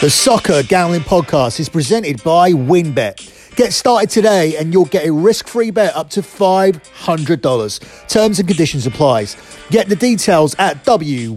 The Soccer Gambling Podcast is presented by WynnBET. Get started today and you'll get a risk-free bet up to $500. Terms and conditions applies. Get the details at wynnbet.com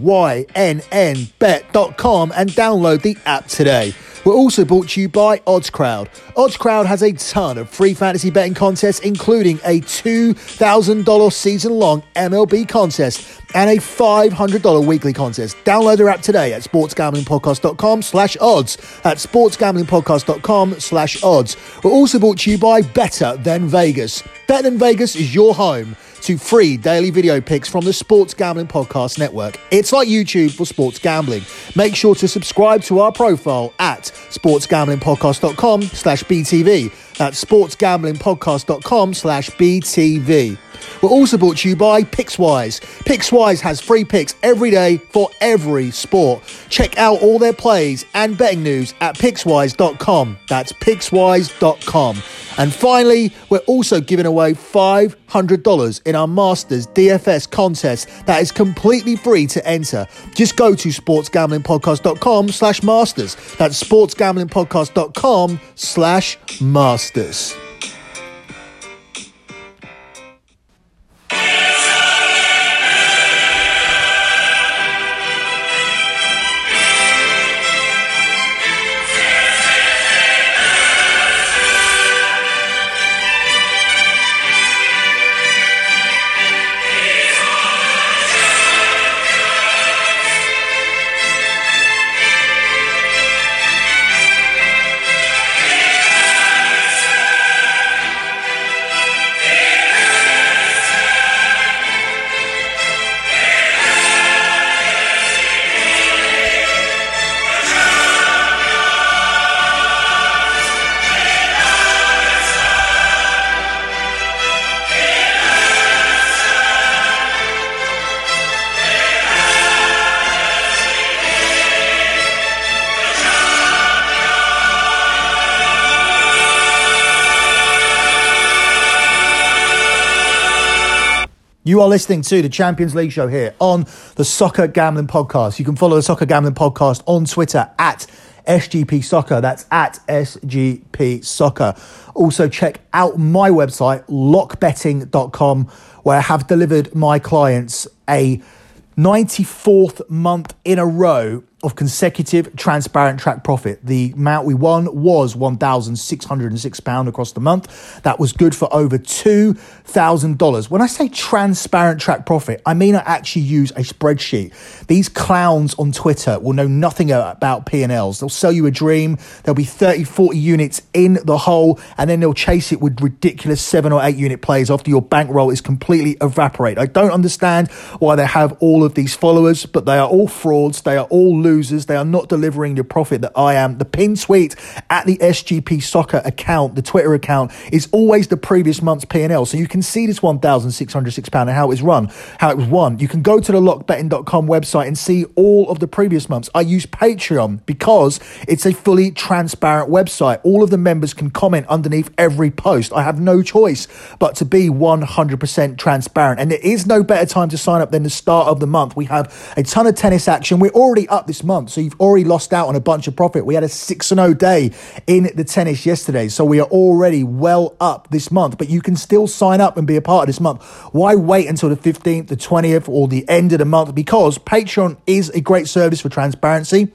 and download the app today. We're also brought to you by OddsCrowd. OddsCrowd has a ton of free fantasy betting contests, including a $2,000 season-long MLB contest and a $500 weekly contest. Download their app today at sportsgamblingpodcast.com slash odds. At sportsgamblingpodcast.com slash odds. We're also brought to you by Better Than Vegas. Better Than Vegas is your home to free daily video picks from the Sports Gambling Podcast Network. It's like YouTube for sports gambling. Make sure to subscribe to our profile at sportsgamblingpodcast.com slash BTV. That's sportsgamblingpodcast.com slash BTV. We're also brought to you by Pickswise. Pickswise has free picks every day for every sport. Check out all their plays and betting news at pickswise.com. That's pickswise.com. And finally, we're also giving away $500 in our Masters DFS contest that is completely free to enter. Just go to sportsgamblingpodcast.com slash masters. That's sportsgamblingpodcast.com slash masters. You are listening to the Champions League show here on the Soccer Gambling Podcast. You can follow the Soccer Gambling Podcast on Twitter at SGP Soccer. That's at SGP Soccer. Also, check out my website, lockbetting.com, where I have delivered my clients a 94th month in a row of consecutive transparent track profit. The amount we won was £1,606 across the month. That was good for over $2,000. When I say transparent track profit, I mean I actually use a spreadsheet. These clowns on Twitter will know nothing about P&Ls. They'll sell you a dream. There'll be 30, 40 units in the hole, and then they'll chase it with ridiculous seven or eight unit plays after your bankroll is completely evaporated. I don't understand why they have all of these followers, but they are all frauds. They are all losers losers. They are not delivering the profit that I am. The pin tweet at the SGP Soccer account, the Twitter account, is always the previous month's P&L. So you can see this £1,606 and how it's run, how it was won. You can go to the lockbetting.com website and see all of the previous months. I use Patreon because it's a fully transparent website. All of the members can comment underneath every post. I have no choice but to be 100% transparent. And there is no better time to sign up than the start of the month. We have a ton of tennis action. We're already up this month. So you've already lost out on a bunch of profit. We had a 6 0 day in the tennis yesterday. So we are already well up this month, but you can still sign up and be a part of this month. Why wait until the 15th, the 20th, or the end of the month? Because Patreon is a great service for transparency.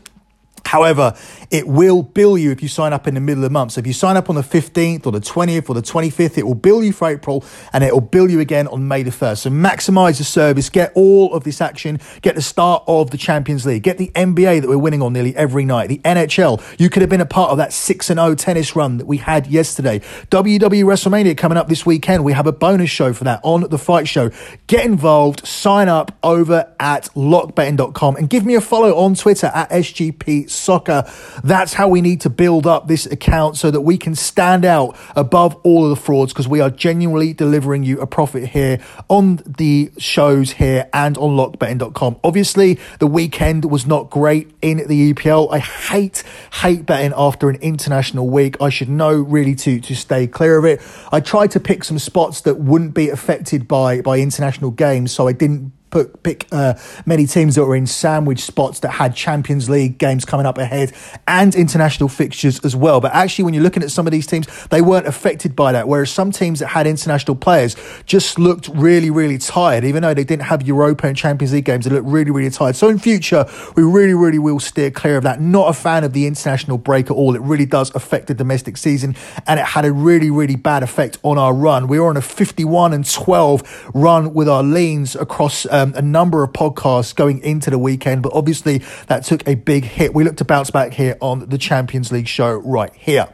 However, it will bill you if you sign up in the middle of the month. So if you sign up on the 15th or the 20th or the 25th, it will bill you for April and it will bill you again on May the 1st. So maximize the service, get all of this action, get the start of the Champions League, get the NBA that we're winning on nearly every night, the NHL. You could have been a part of that 6 0 tennis run that we had yesterday. WWE WrestleMania coming up this weekend. We have a bonus show for that on the fight show. Get involved, sign up over at lockbetting.com and give me a follow on Twitter at SGP Soccer. That's how we need to build up this account so that we can stand out above all of the frauds because we are genuinely delivering you a profit here on the shows here and on lockbetting.com. Obviously, the weekend was not great in the EPL. I hate, hate betting after an international week. I should know really to, to stay clear of it. I tried to pick some spots that wouldn't be affected by, by international games, so I didn't put, pick uh, many teams that were in sandwich spots that had Champions League games coming up ahead and international fixtures as well. But actually, when you're looking at some of these teams, they weren't affected by that. Whereas some teams that had international players just looked really, really tired, even though they didn't have Europa and Champions League games. They looked really, really tired. So in future, we really, really will steer clear of that. Not a fan of the international break at all. It really does affect the domestic season, and it had a really, really bad effect on our run. We were on a 51 and 12 run with our leans across um, a number of podcasts going into the weekend, but obviously that took a big hit. We look to bounce back here on the Champions League show right here.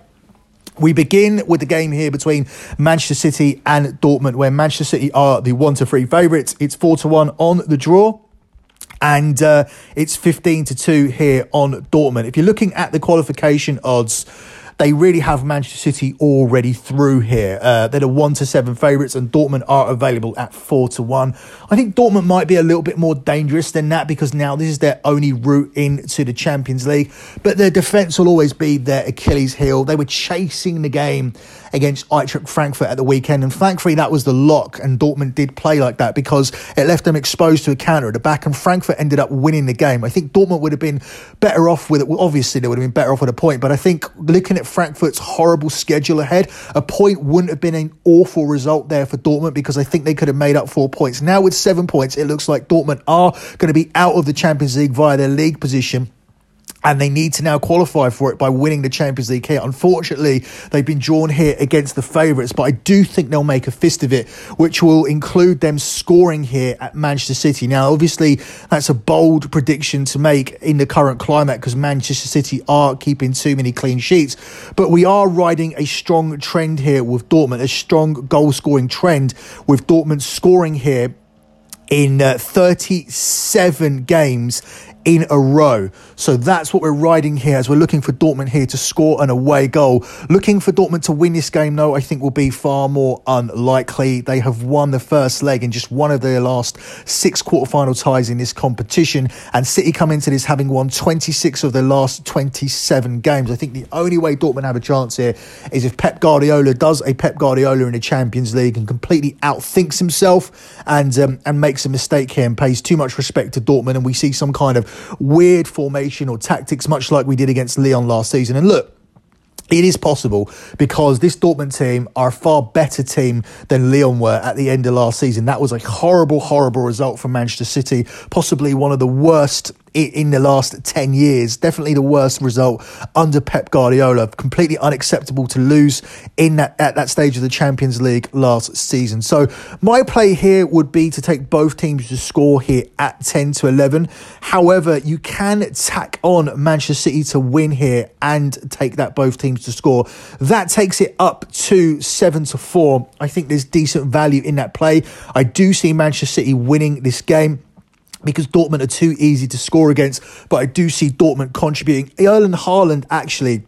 We begin with the game here between Manchester City and Dortmund, where Manchester City are the one to three favourites. It's four to one on the draw. And uh, it's 15 to 2 here on Dortmund. If you're looking at the qualification odds, they really have Manchester City already through here. Uh, they're the one to seven favourites, and Dortmund are available at four to one. I think Dortmund might be a little bit more dangerous than that because now this is their only route into the Champions League. But their defence will always be their Achilles heel. They were chasing the game against Eintracht Frankfurt at the weekend. And thankfully, that was the lock, and Dortmund did play like that because it left them exposed to a counter at the back, and Frankfurt ended up winning the game. I think Dortmund would have been better off with it. Obviously, they would have been better off with a point, but I think looking at Frankfurt's horrible schedule ahead, a point wouldn't have been an awful result there for Dortmund because I think they could have made up four points. Now, with seven points, it looks like Dortmund are going to be out of the Champions League via their league position and they need to now qualify for it by winning the Champions League here. Unfortunately, they've been drawn here against the favourites, but I do think they'll make a fist of it, which will include them scoring here at Manchester City. Now, obviously, that's a bold prediction to make in the current climate because Manchester City are keeping too many clean sheets, but we are riding a strong trend here with Dortmund, a strong goal scoring trend with Dortmund scoring here in uh, 37 games in a row. So that's what we're riding here as we're looking for Dortmund here to score an away goal. Looking for Dortmund to win this game, though, I think will be far more unlikely. They have won the first leg in just one of their last six quarterfinal ties in this competition, and City come into this having won 26 of their last 27 games. I think the only way Dortmund have a chance here is if Pep Guardiola does a Pep Guardiola in the Champions League and completely outthinks himself and um, and makes a mistake here and pays too much respect to Dortmund, and we see some kind of weird formation or tactics, much like we did against Lyon last season. And look, it is possible because this Dortmund team are a far better team than Leon were at the end of last season. That was a horrible, horrible result from Manchester City, possibly one of the worst in the last 10 years. Definitely the worst result under Pep Guardiola. Completely unacceptable to lose in that at that stage of the Champions League last season. So my play here would be to take both teams to score here at 10 to 11. However, you can tack on Manchester City to win here and take that both teams to score. That takes it up to 7 to 4. I think there's decent value in that play. I do see Manchester City winning this game because Dortmund are too easy to score against. But I do see Dortmund contributing. Erling Haaland actually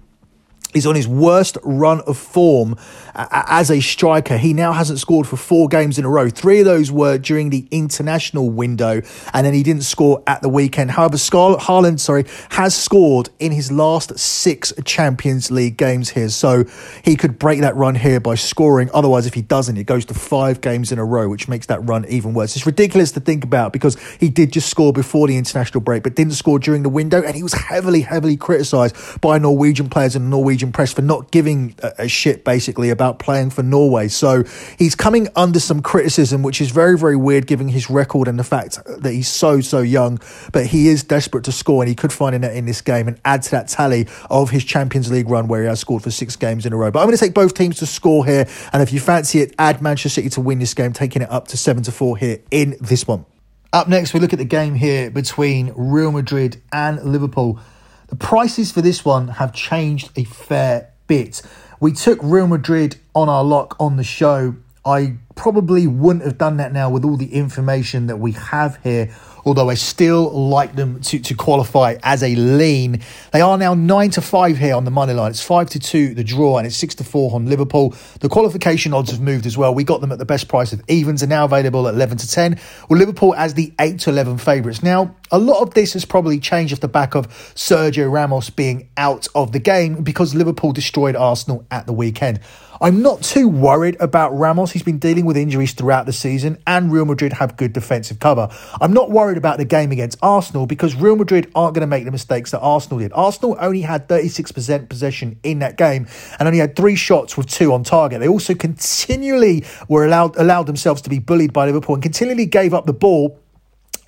is on his worst run of form as a striker. He now hasn't scored for four games in a row. Three of those were during the international window, and then he didn't score at the weekend. However, Scarlett Haaland, sorry, has scored in his last six Champions League games here, so he could break that run here by scoring. Otherwise, if he doesn't, it goes to five games in a row, which makes that run even worse. It's ridiculous to think about because he did just score before the international break, but didn't score during the window, and he was heavily, heavily criticised by Norwegian players and Norwegian press for not giving a, shit basically about playing for Norway. So he's coming under some criticism, which is very, very weird given his record and the fact that he's so, so young. But he is desperate to score and he could find a net in this game and add to that tally of his Champions League run where he has scored for six games in a row. But I'm going to take both teams to score here. And if you fancy it, add Manchester City to win this game, taking it up to seven to four here in this one. Up next, we look at the game here between Real Madrid and Liverpool. The prices for this one have changed a fair bit. We took Real Madrid on our lock on the show. I probably wouldn't have done that now with all the information that we have here although I still like them to, to qualify as a lean. They are now 9 to 5 here on the money line. It's 5 to 2 the draw, and it's 6 to 4 on Liverpool. The qualification odds have moved as well. We got them at the best price of evens, are now available at 11 to 10. Well, Liverpool as the 8 to 11 favourites. Now, a lot of this has probably changed off the back of Sergio Ramos being out of the game because Liverpool destroyed Arsenal at the weekend. I'm not too worried about Ramos. He's been dealing with injuries throughout the season, and Real Madrid have good defensive cover. I'm not worried about the game against Arsenal because Real Madrid aren't going to make the mistakes that Arsenal did. Arsenal only had 36% possession in that game and only had three shots with two on target. They also continually were allowed allowed themselves to be bullied by Liverpool and continually gave up the ball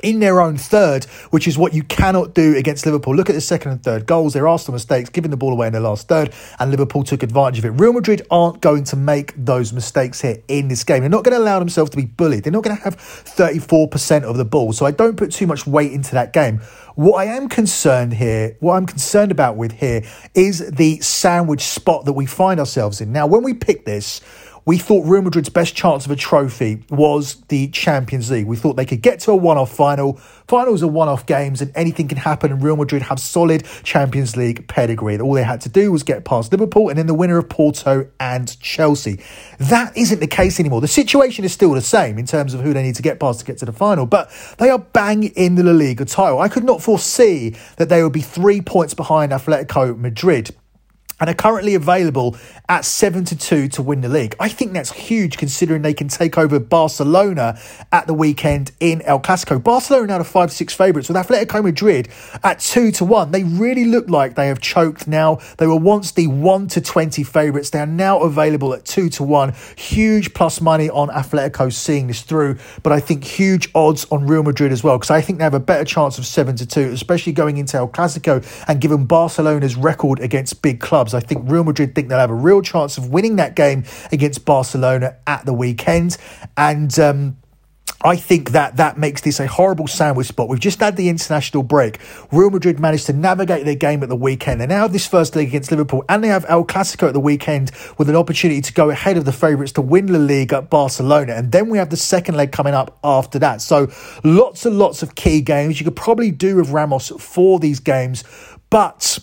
in their own third, which is what you cannot do against Liverpool. Look at the second and third goals. There are some mistakes, giving the ball away in the last third, and Liverpool took advantage of it. Real Madrid aren't going to make those mistakes here in this game. They're not going to allow themselves to be bullied. They're not going to have 34% of the ball. So I don't put too much weight into that game. What I am concerned here, what I'm concerned about with here, is the sandwich spot that we find ourselves in. Now, when we pick this, we thought Real Madrid's best chance of a trophy was the Champions League. We thought they could get to a one off final. Finals are one off games and anything can happen, and Real Madrid have solid Champions League pedigree. All they had to do was get past Liverpool and then the winner of Porto and Chelsea. That isn't the case anymore. The situation is still the same in terms of who they need to get past to get to the final, but they are bang in the La Liga title. I could not foresee that they would be three points behind Atletico Madrid and are currently available at 7 to 2 to win the league. I think that's huge considering they can take over Barcelona at the weekend in El Clasico. Barcelona the 5 6 favourites with Atletico Madrid at 2 to 1. They really look like they have choked now. They were once the 1 to 20 favourites. They are now available at 2 to 1. Huge plus money on Atletico seeing this through, but I think huge odds on Real Madrid as well because I think they have a better chance of 7 to 2, especially going into El Clasico and given Barcelona's record against big clubs clubs. I think Real Madrid think they'll have a real chance of winning that game against Barcelona at the weekend. And um, I think that that makes this a horrible sandwich spot. We've just had the international break. Real Madrid managed to navigate their game at the weekend. They now have this first leg against Liverpool and they have El Clasico at the weekend with an opportunity to go ahead of the favourites to win La Liga at Barcelona. And then we have the second leg coming up after that. So lots and lots of key games. You could probably do with Ramos for these games, but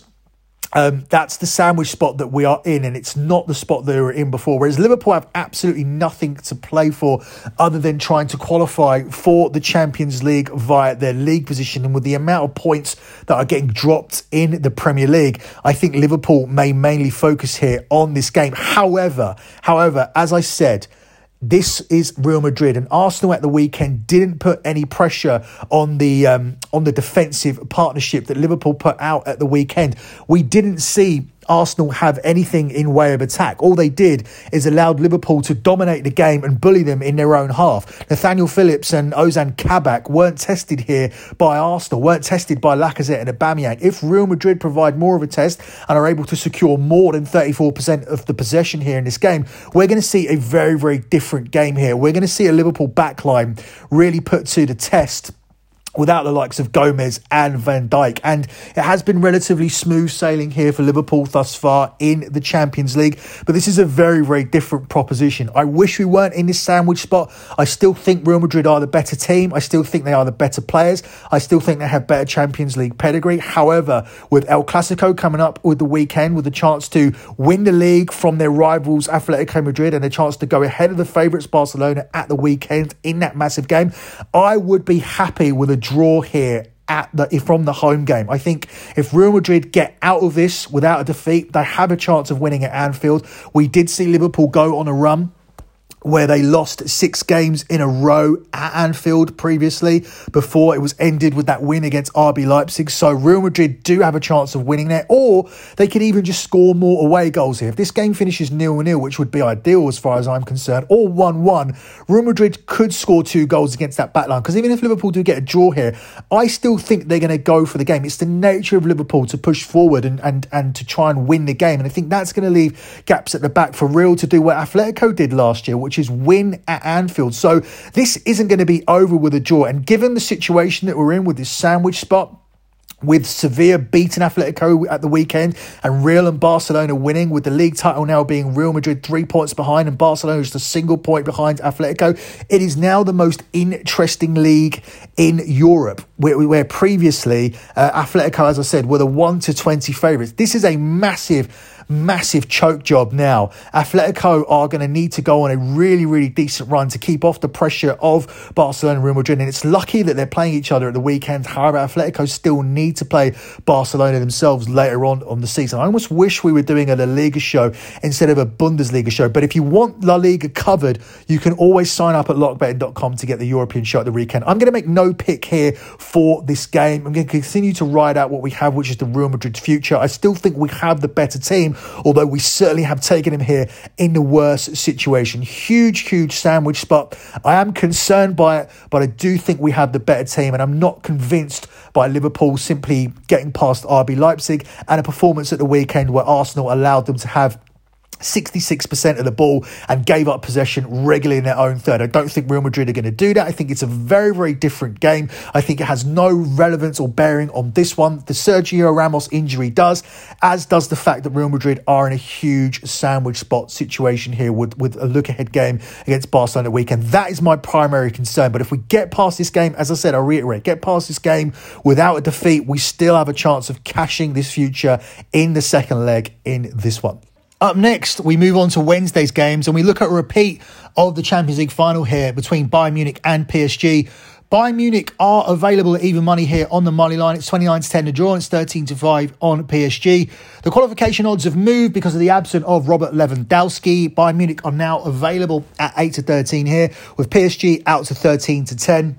um, that's the sandwich spot that we are in, and it's not the spot they were in before. Whereas Liverpool have absolutely nothing to play for other than trying to qualify for the Champions League via their league position. And with the amount of points that are getting dropped in the Premier League, I think Liverpool may mainly focus here on this game. However, however, as I said, this is Real Madrid, and Arsenal at the weekend didn't put any pressure on the um, on the defensive partnership that Liverpool put out at the weekend. We didn't see Arsenal have anything in way of attack. All they did is allowed Liverpool to dominate the game and bully them in their own half. Nathaniel Phillips and Ozan Kabak weren't tested here by Arsenal, weren't tested by Lacazette and Aubameyang. If Real Madrid provide more of a test and are able to secure more than 34% of the possession here in this game, we're going to see a very, very different game here. We're going to see a Liverpool backline really put to the test without the likes of Gomez and Van Dijk. And it has been relatively smooth sailing here for Liverpool thus far in the Champions League. But this is a very, very different proposition. I wish we weren't in this sandwich spot. I still think Real Madrid are the better team. I still think they are the better players. I still think they have better Champions League pedigree. However, with El Clasico coming up with the weekend, with a chance to win the league from their rivals Atletico Madrid and a chance to go ahead of the favourites Barcelona at the weekend in that massive game, I would be happy with a draw here at the from the home game. I think if Real Madrid get out of this without a defeat, they have a chance of winning at Anfield. We did see Liverpool go on a run where they lost six games in a row at Anfield previously before it was ended with that win against RB Leipzig. So Real Madrid do have a chance of winning there, or they could even just score more away goals here. If this game finishes nil nil, which would be ideal as far as I'm concerned, or 1 1, Real Madrid could score two goals against that backline. Because even if Liverpool do get a draw here, I still think they're going to go for the game. It's the nature of Liverpool to push forward and, and, and to try and win the game. And I think that's going to leave gaps at the back for Real to do what Atletico did last year, which is win at Anfield. So this isn't going to be over with a draw. And given the situation that we're in with this sandwich spot, with Sevilla beating Atletico at the weekend and Real and Barcelona winning, with the league title now being Real Madrid three points behind and Barcelona just a single point behind Atletico, it is now the most interesting league in Europe, where, where previously uh, Atletico, as I said, were the 1 to 20 favourites. This is a massive massive choke job now. Atletico are going to need to go on a really, really decent run to keep off the pressure of Barcelona and Real Madrid. And it's lucky that they're playing each other at the weekend. However, Atletico still need to play Barcelona themselves later on on the season. I almost wish we were doing a La Liga show instead of a Bundesliga show. But if you want La Liga covered, you can always sign up at lockbetting.com to get the European show at the weekend. I'm going to make no pick here for this game. I'm going to continue to ride out what we have, which is the Real Madrid future. I still think we have the better team although we certainly have taken him here in the worst situation. Huge, huge sandwich spot. I am concerned by it, but I do think we have the better team, and I'm not convinced by Liverpool simply getting past RB Leipzig and a performance at the weekend where Arsenal allowed them to have 66% of the ball and gave up possession regularly in their own third. I don't think Real Madrid are going to do that. I think it's a very, very different game. I think it has no relevance or bearing on this one. The Sergio Ramos injury does, as does the fact that Real Madrid are in a huge sandwich spot situation here with, with a look ahead game against Barcelona weekend. That is my primary concern. But if we get past this game, as I said, I reiterate, get past this game without a defeat, we still have a chance of cashing this future in the second leg in this one. Up next, we move on to Wednesday's games and we look at a repeat of the Champions League final here between Bayern Munich and PSG. Bayern Munich are available at even money here on the money line. It's 29 to 10 to draw. It's 13 to 5 on PSG. The qualification odds have moved because of the absence of Robert Lewandowski. Bayern Munich are now available at 8 to 13 here, with PSG out to 13 to 10.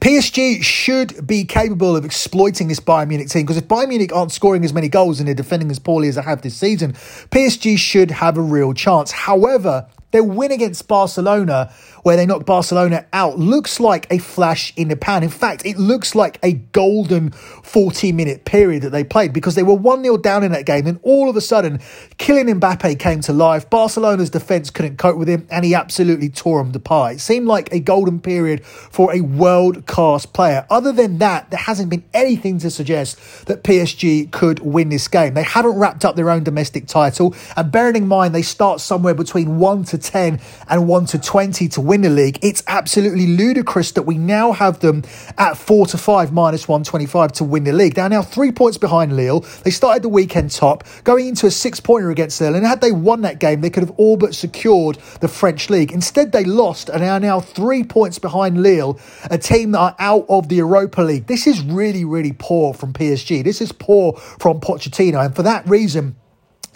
PSG should be capable of exploiting this Bayern Munich team because if Bayern Munich aren't scoring as many goals and they're defending as poorly as they have this season, PSG should have a real chance. However, their win against Barcelona where they knocked Barcelona out looks like a flash in the pan. In fact, it looks like a golden 40 minute period that they played because they were 1 0 down in that game. And all of a sudden, Kylian Mbappe came to life. Barcelona's defence couldn't cope with him and he absolutely tore them apart. It seemed like a golden period for a world class player. Other than that, there hasn't been anything to suggest that PSG could win this game. They haven't wrapped up their own domestic title. And bearing in mind, they start somewhere between 1 to 10 and 1 to 20 to win the league, it's absolutely ludicrous that we now have them at 4 to 5 minus 125 to win the league. They're now three points behind Lille. They started the weekend top, going into a six pointer against Lille. And had they won that game, they could have all but secured the French league. Instead, they lost and are now three points behind Lille, a team that are out of the Europa League. This is really, really poor from PSG. This is poor from Pochettino. And for that reason,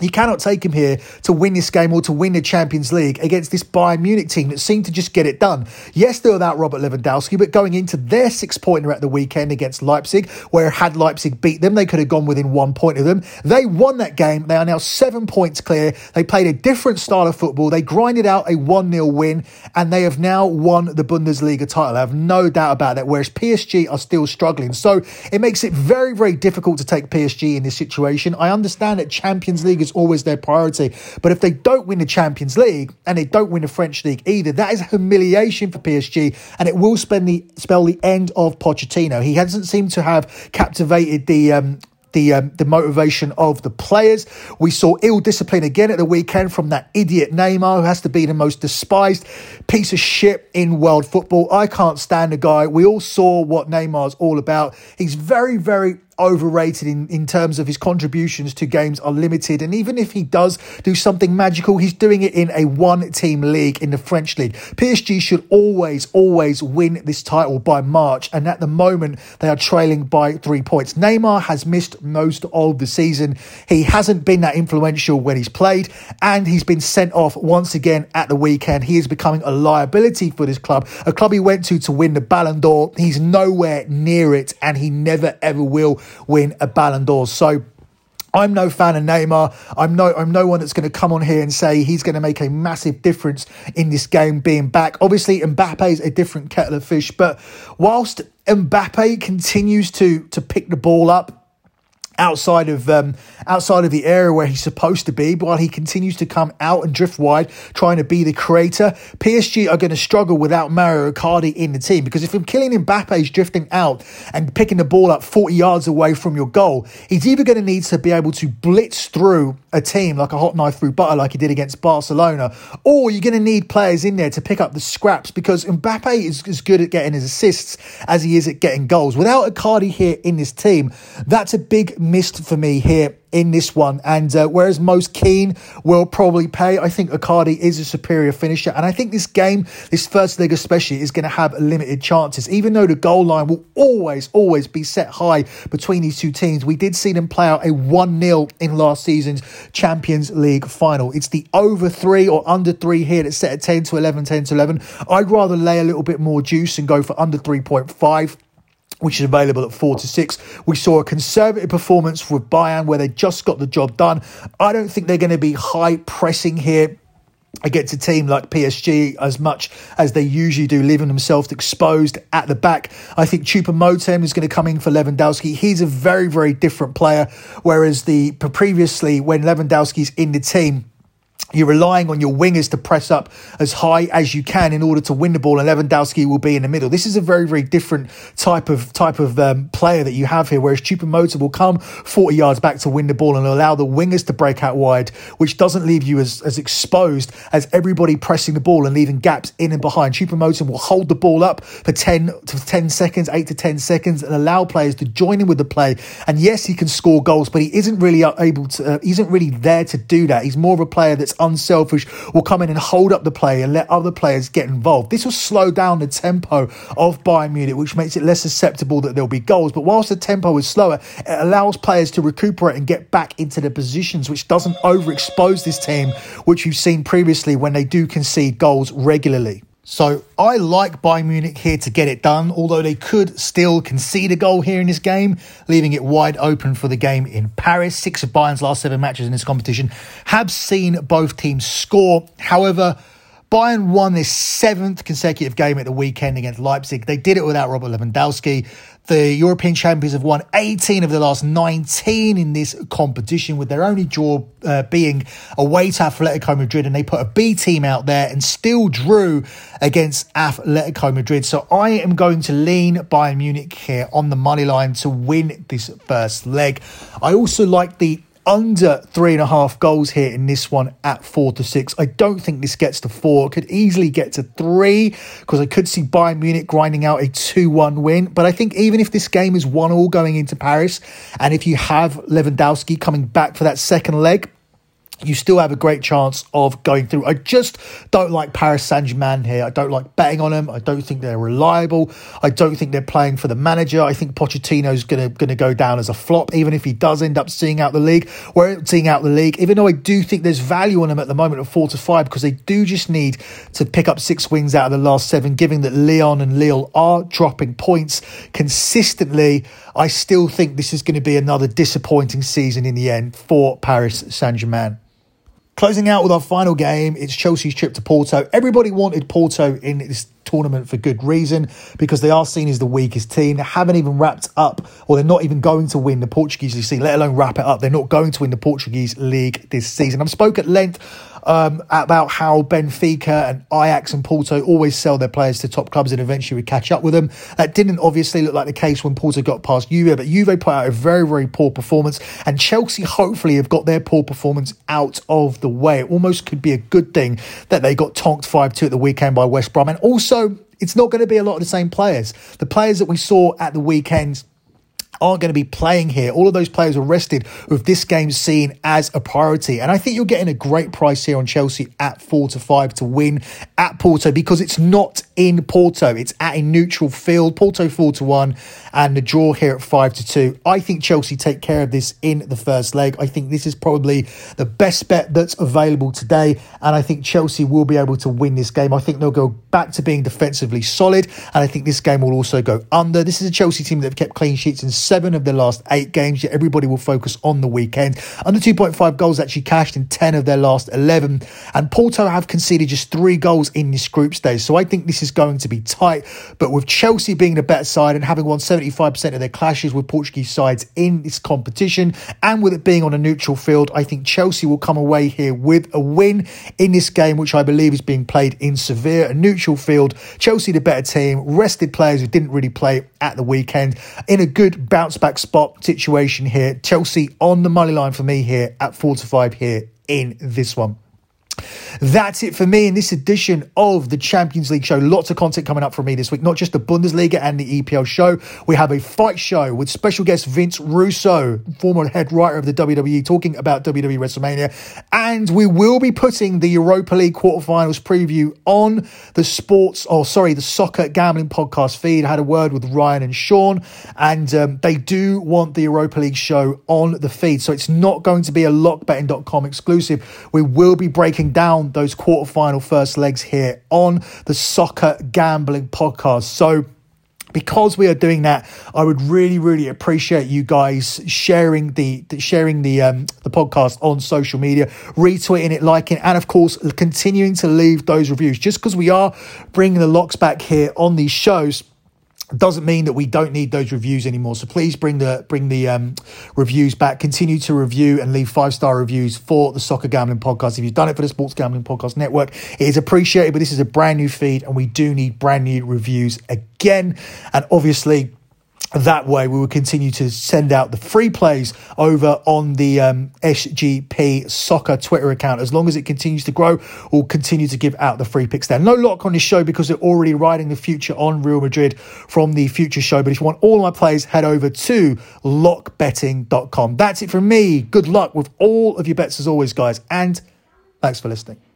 you cannot take him here to win this game or to win the Champions League against this Bayern Munich team that seemed to just get it done. Yes, they're without Robert Lewandowski, but going into their six pointer at the weekend against Leipzig, where had Leipzig beat them, they could have gone within one point of them. They won that game. They are now seven points clear. They played a different style of football. They grinded out a 1 0 win, and they have now won the Bundesliga title. I have no doubt about that, whereas PSG are still struggling. So it makes it very, very difficult to take PSG in this situation. I understand that Champions League is always their priority. But if they don't win the Champions League and they don't win the French League either, that is humiliation for PSG and it will spend the, spell the end of Pochettino. He hasn't seemed to have captivated the um, the um, the motivation of the players. We saw ill discipline again at the weekend from that idiot Neymar, who has to be the most despised piece of shit in world football. I can't stand the guy. We all saw what Neymar's all about. He's very, very overrated in, in terms of his contributions to games are limited. And even if he does do something magical, he's doing it in a one team league in the French league. PSG should always, always win this title by March. And at the moment, they are trailing by three points. Neymar has missed most of the season. He hasn't been that influential when he's played, and he's been sent off once again at the weekend. He is becoming a liability for this club, a club he went to to win the Ballon d'Or. He's nowhere near it, and he never ever will win a Ballon d'Or. So I'm no fan of Neymar. I'm no I'm no one that's going to come on here and say he's going to make a massive difference in this game being back. Obviously, Mbappe is a different kettle of fish, but whilst Mbappe continues to to pick the ball up outside of um, outside of the area where he's supposed to be, while he continues to come out and drift wide, trying to be the creator. PSG are going to struggle without Mauro Icardi in the team because if Kylian Mbappe is drifting out and picking the ball up 40 yards away from your goal, he's either going to need to be able to blitz through a team like a hot knife through butter, like he did against Barcelona, or you're going to need players in there to pick up the scraps because Mbappe is as good at getting his assists as he is at getting goals. Without Icardi here in this team, that's a big missed for me here in this one. And uh, whereas Moise Kean will probably pay, I think Icardi is a superior finisher. And I think this game, this first leg especially, is going to have limited chances. Even though the goal line will always, always be set high between these two teams, we did see them play out a 1 0 in last season's Champions League final. It's the over three or under three here that's set at 10 to 11, 10 to 11. I'd rather lay a little bit more juice and go for under 3.5 which is available at four to six. We saw a conservative performance with Bayern where they just got the job done. I don't think they're going to be high pressing here against a team like PSG as much as they usually do, leaving themselves exposed at the back. I think Choupo-Moting is going to come in for Lewandowski. He's a very, very different player, whereas the previously when Lewandowski's in the team, you're relying on your wingers to press up as high as you can in order to win the ball, and Lewandowski will be in the middle. This is a very, very different type of type of um, player that you have here. Whereas Choupo-Moting will come 40 yards back to win the ball and allow the wingers to break out wide, which doesn't leave you as, as exposed as everybody pressing the ball and leaving gaps in and behind. Choupo-Moting will hold the ball up for 10 to 10 seconds, 8 to 10 seconds, and allow players to join in with the play. And yes, he can score goals, but he isn't really able to. Uh, he isn't really there to do that. He's more of a player that's unselfish, will come in and hold up the play and let other players get involved. This will slow down the tempo of Bayern Munich, which makes it less susceptible that there'll be goals. But whilst the tempo is slower, it allows players to recuperate and get back into their positions, which doesn't overexpose this team, which you've seen previously when they do concede goals regularly. So I like Bayern Munich here to get it done, although they could still concede a goal here in this game, leaving it wide open for the game in Paris. Six of Bayern's last seven matches in this competition have seen both teams score. However, Bayern won this seventh consecutive game at the weekend against Leipzig. They did it without Robert Lewandowski. The European champions have won 18 of the last 19 in this competition, with their only draw uh, being away to Atletico Madrid. And they put a B team out there and still drew against Atletico Madrid. So I am going to lean Bayern Munich here on the money line to win this first leg. I also like the under three and a half goals here in this one at four to six. I don't think this gets to four. It could easily get to three because I could see Bayern Munich grinding out a 2 1 win. But I think even if this game is 1 all going into Paris, and if you have Lewandowski coming back for that second leg, you still have a great chance of going through. I just don't like Paris Saint Germain here. I don't like betting on them. I don't think they're reliable. I don't think they're playing for the manager. I think Pochettino's gonna gonna go down as a flop, even if he does end up seeing out the league. We're seeing out the league, even though I do think there's value on them at the moment at four to five because they do just need to pick up six wins out of the last seven. Given that Lyon and Lille are dropping points consistently, I still think this is going to be another disappointing season in the end for Paris Saint Germain. Closing out with our final game, it's Chelsea's trip to Porto. Everybody wanted Porto in this tournament for good reason because they are seen as the weakest team. They haven't even wrapped up, or they're not even going to win the Portuguese League, let alone wrap it up. They're not going to win the Portuguese League this season. I've spoke at length um, about how Benfica and Ajax and Porto always sell their players to top clubs and eventually would catch up with them. That didn't obviously look like the case when Porto got past Juve, but Juve put out a very, very poor performance, and Chelsea hopefully have got their poor performance out of the way. It almost could be a good thing that they got tonked 5 2 at the weekend by West Brom. And also, it's not going to be a lot of the same players. The players that we saw at the weekend aren't going to be playing here. All of those players are rested with this game seen as a priority. And I think you're getting a great price here on Chelsea at four to five to win at Porto because it's not in Porto. It's at a neutral field. Porto four to one and the draw here at five to two. I think Chelsea take care of this in the first leg. I think this is probably the best bet that's available today. And I think Chelsea will be able to win this game. I think they'll go back to being defensively solid. And I think this game will also go under. This is a Chelsea team that have kept clean sheets in seven of their last eight games. Yet everybody will focus on the weekend. Under 2.5 goals actually cashed in 10 of their last 11. And Porto have conceded just three goals in this group stage. So I think this is going to be tight. But with Chelsea being the better side and having won 75% of their clashes with Portuguese sides in this competition, and with it being on a neutral field, I think Chelsea will come away here with a win in this game, which I believe is being played in Seville, a neutral field. Chelsea, the better team, rested players who didn't really play at the weekend in a good bounce back spot situation here. Chelsea on the money line for me here at 4 to 5 here in this one. That's it for me in this edition of the Champions League show. Lots of content coming up for me this week, not just the Bundesliga and the EPL show. We have a fight show with special guest Vince Russo, former head writer of the WWE, talking about WWE WrestleMania. And we will be putting the Europa League quarterfinals preview on the sports, or oh, sorry, the soccer gambling podcast feed. I had a word with Ryan and Sean, and um, they do want the Europa League show on the feed. So it's not going to be a lockbetting.com exclusive. We will be breaking down those quarterfinal first legs here on the Soccer Gambling Podcast. So, because we are doing that, I would really, really appreciate you guys sharing the, the sharing the um, the podcast on social media, retweeting it, liking, and of course continuing to leave those reviews. Just because we are bringing the locks back here on these shows doesn't mean that we don't need those reviews anymore. So please bring the bring the um, reviews back. Continue to review and leave five star reviews for the Soccer Gambling Podcast. If you've done it for the Sports Gambling Podcast Network, it is appreciated. But this is a brand new feed, and we do need brand new reviews again. And obviously that way we will continue to send out the free plays over on the um, SGP soccer Twitter account. As long as it continues to grow, we'll continue to give out the free picks there. No lock on this show because they're already riding the future on Real Madrid from the future show. But if you want all my plays, head over to lockbetting.com. That's it from me. Good luck with all of your bets as always, guys. And thanks for listening.